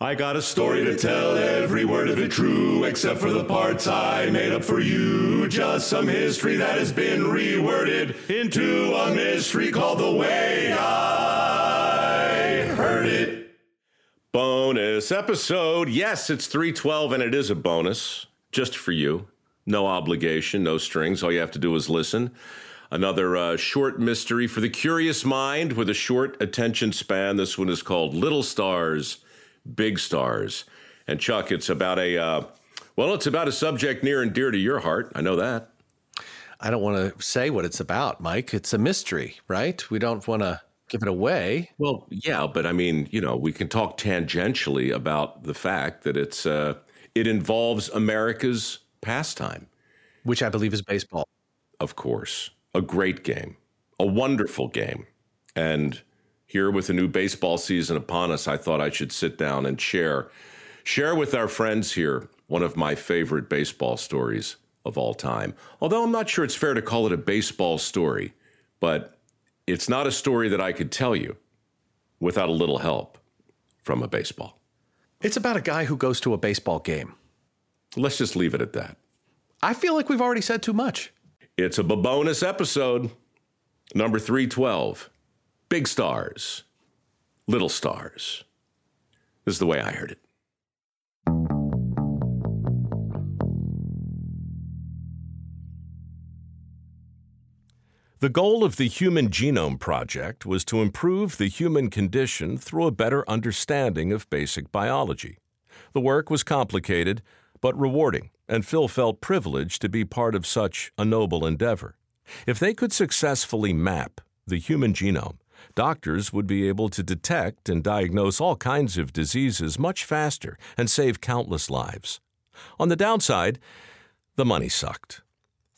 I got a story to tell, every word of it true, except for the parts I made up for you. Just some history that has been reworded into a mystery called The Way I Heard It. Bonus episode. Yes, it's 312 and it is a bonus just for you. No obligation, no strings. All you have to do is listen. Another uh, short mystery for the curious mind with a short attention span. This one is called Little Stars big stars. And Chuck, it's about a uh, well, it's about a subject near and dear to your heart. I know that. I don't want to say what it's about, Mike. It's a mystery, right? We don't want to give it away. Well, yeah, but I mean, you know, we can talk tangentially about the fact that it's uh, it involves America's pastime, which I believe is baseball. Of course, a great game, a wonderful game, and here with a new baseball season upon us, I thought I should sit down and share share with our friends here one of my favorite baseball stories of all time. Although I'm not sure it's fair to call it a baseball story, but it's not a story that I could tell you without a little help from a baseball. It's about a guy who goes to a baseball game. Let's just leave it at that. I feel like we've already said too much. It's a bonus episode, number 312 Big stars, little stars. This is the way I heard it. The goal of the Human Genome Project was to improve the human condition through a better understanding of basic biology. The work was complicated, but rewarding, and Phil felt privileged to be part of such a noble endeavor. If they could successfully map the human genome, doctors would be able to detect and diagnose all kinds of diseases much faster and save countless lives. On the downside, the money sucked.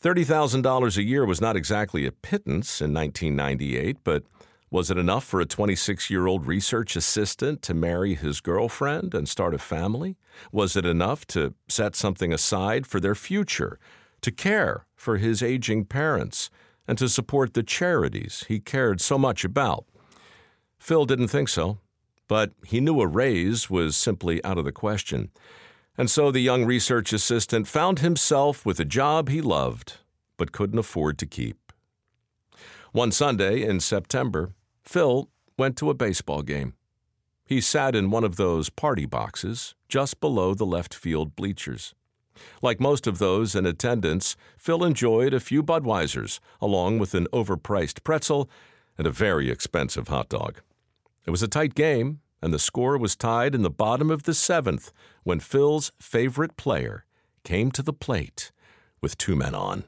$30,000 a year was not exactly a pittance in 1998, but was it enough for a 26 year old research assistant to marry his girlfriend and start a family? Was it enough to set something aside for their future, to care for his aging parents, and to support the charities he cared so much about. Phil didn't think so, but he knew a raise was simply out of the question. And so the young research assistant found himself with a job he loved but couldn't afford to keep. One Sunday in September, Phil went to a baseball game. He sat in one of those party boxes just below the left field bleachers. Like most of those in attendance, Phil enjoyed a few Budweisers, along with an overpriced pretzel and a very expensive hot dog. It was a tight game, and the score was tied in the bottom of the seventh when Phil's favorite player came to the plate with two men on.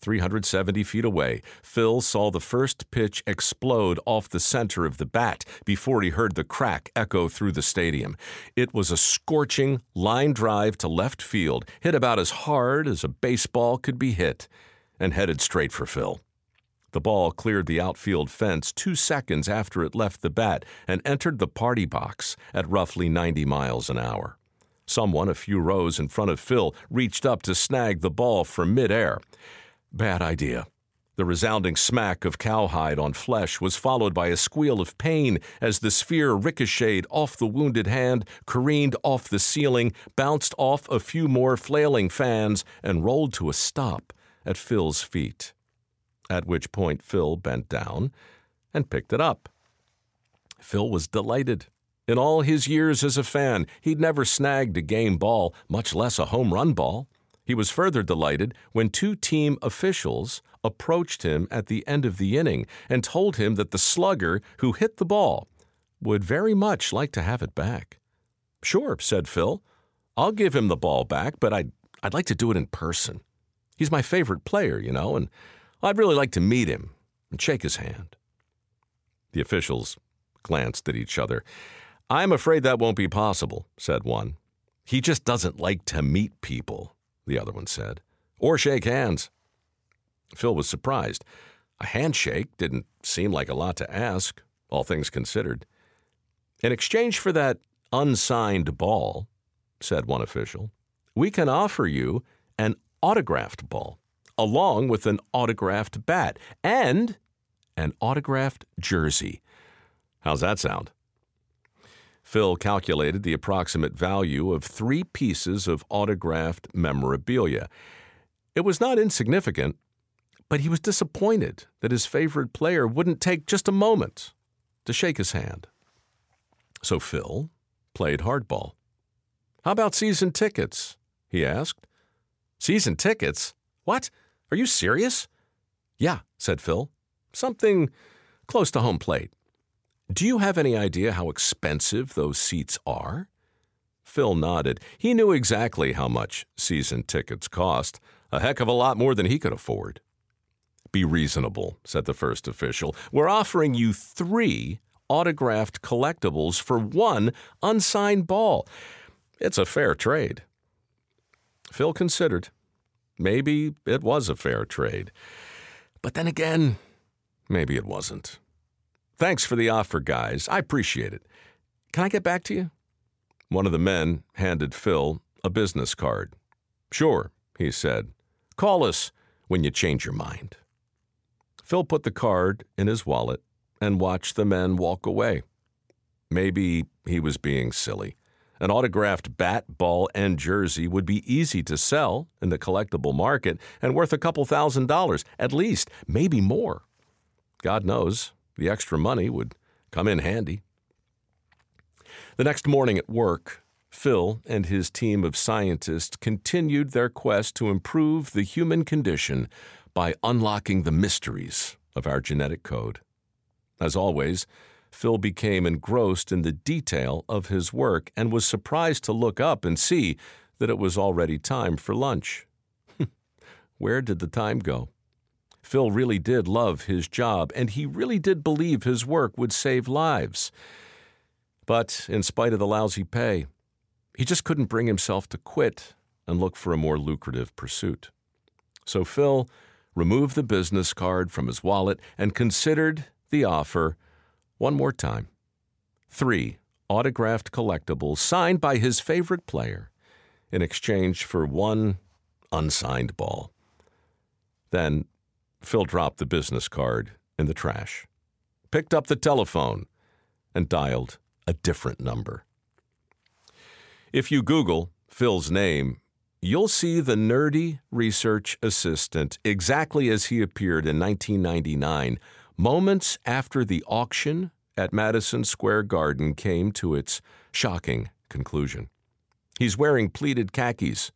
370 feet away, Phil saw the first pitch explode off the center of the bat before he heard the crack echo through the stadium. It was a scorching line drive to left field, hit about as hard as a baseball could be hit, and headed straight for Phil. The ball cleared the outfield fence two seconds after it left the bat and entered the party box at roughly 90 miles an hour. Someone a few rows in front of Phil reached up to snag the ball from midair. Bad idea. The resounding smack of cowhide on flesh was followed by a squeal of pain as the sphere ricocheted off the wounded hand, careened off the ceiling, bounced off a few more flailing fans, and rolled to a stop at Phil's feet. At which point Phil bent down and picked it up. Phil was delighted. In all his years as a fan, he'd never snagged a game ball, much less a home run ball. He was further delighted when two team officials approached him at the end of the inning and told him that the slugger who hit the ball would very much like to have it back. Sure, said Phil. I'll give him the ball back, but I'd, I'd like to do it in person. He's my favorite player, you know, and I'd really like to meet him and shake his hand. The officials glanced at each other. I'm afraid that won't be possible, said one. He just doesn't like to meet people the other one said, or shake hands. Phil was surprised. A handshake didn't seem like a lot to ask, all things considered. In exchange for that unsigned ball, said one official, we can offer you an autographed ball, along with an autographed bat and an autographed jersey. How's that sound? Phil calculated the approximate value of three pieces of autographed memorabilia. It was not insignificant, but he was disappointed that his favorite player wouldn't take just a moment to shake his hand. So Phil played hardball. How about season tickets? he asked. Season tickets? What? Are you serious? Yeah, said Phil. Something close to home plate. Do you have any idea how expensive those seats are? Phil nodded. He knew exactly how much season tickets cost, a heck of a lot more than he could afford. Be reasonable, said the first official. We're offering you three autographed collectibles for one unsigned ball. It's a fair trade. Phil considered. Maybe it was a fair trade. But then again, maybe it wasn't. Thanks for the offer, guys. I appreciate it. Can I get back to you? One of the men handed Phil a business card. Sure, he said. Call us when you change your mind. Phil put the card in his wallet and watched the men walk away. Maybe he was being silly. An autographed bat, ball, and jersey would be easy to sell in the collectible market and worth a couple thousand dollars, at least, maybe more. God knows, the extra money would come in handy. The next morning at work, Phil and his team of scientists continued their quest to improve the human condition by unlocking the mysteries of our genetic code. As always, Phil became engrossed in the detail of his work and was surprised to look up and see that it was already time for lunch. Where did the time go? Phil really did love his job, and he really did believe his work would save lives. But in spite of the lousy pay, he just couldn't bring himself to quit and look for a more lucrative pursuit. So Phil removed the business card from his wallet and considered the offer one more time. Three autographed collectibles signed by his favorite player in exchange for one unsigned ball. Then Phil dropped the business card in the trash, picked up the telephone, and dialed a different number. If you Google Phil's name, you'll see the nerdy research assistant exactly as he appeared in 1999, moments after the auction at Madison Square Garden came to its shocking conclusion. He's wearing pleated khakis,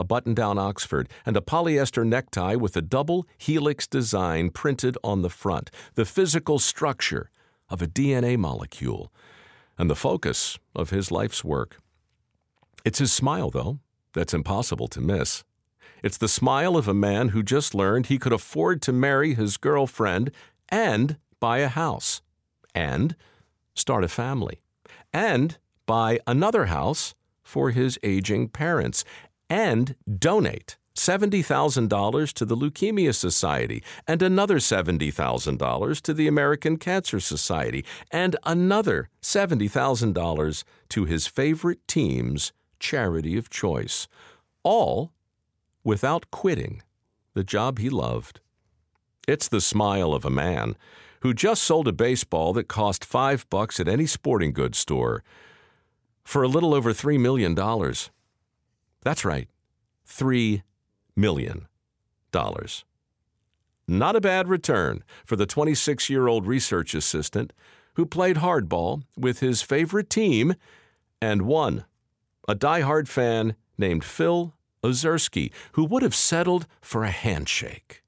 a button down Oxford, and a polyester necktie with a double helix design printed on the front, the physical structure of a DNA molecule, and the focus of his life's work. It's his smile, though, that's impossible to miss. It's the smile of a man who just learned he could afford to marry his girlfriend and buy a house, and start a family, and buy another house for his aging parents, and donate $70,000 to the Leukemia Society, and another $70,000 to the American Cancer Society, and another $70,000 to his favorite team's charity of choice, all without quitting the job he loved. It's the smile of a man who just sold a baseball that cost five bucks at any sporting goods store for a little over $3 million. That's right, $3 million. Not a bad return for the 26 year old research assistant who played hardball with his favorite team and won a die-hard fan named Phil Ozersky, who would have settled for a handshake,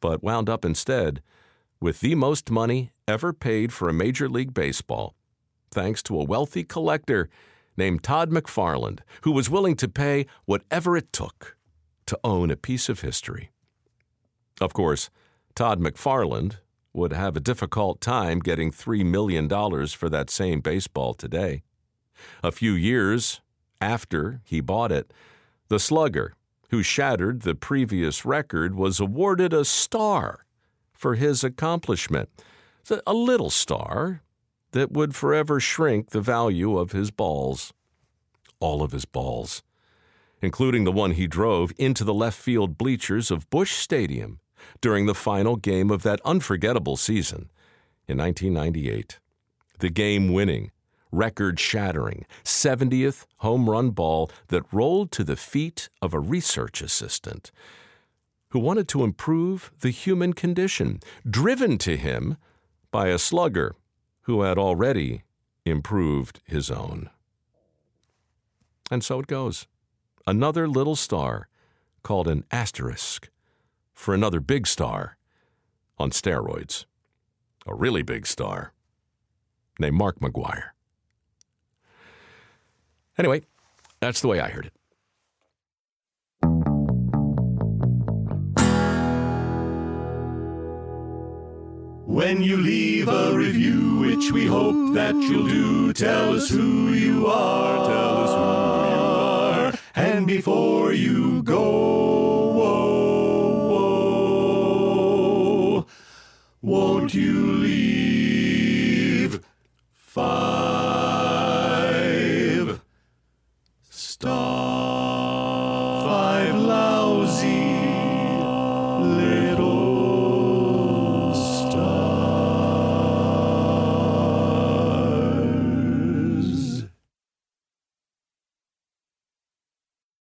but wound up instead with the most money ever paid for a Major League Baseball, thanks to a wealthy collector named Todd McFarlane, who was willing to pay whatever it took to own a piece of history. Of course, Todd McFarlane would have a difficult time getting $3 million for that same baseball today. A few years after he bought it, the slugger, who shattered the previous record, was awarded a star for his accomplishment. A little star that would forever shrink the value of his balls. All of his balls, including the one he drove into the left field bleachers of Busch Stadium during the final game of that unforgettable season in 1998. The game winning record shattering 70th home run ball that rolled to the feet of a research assistant who wanted to improve the human condition, driven to him by a slugger who had already improved his own. And so it goes. Another little star called an asterisk for another big star on steroids. A really big star named Mark McGwire. Anyway, that's the way I heard it. When you leave a review, which we hope that you'll do, tell us who you are, tell us who you are. And before you go,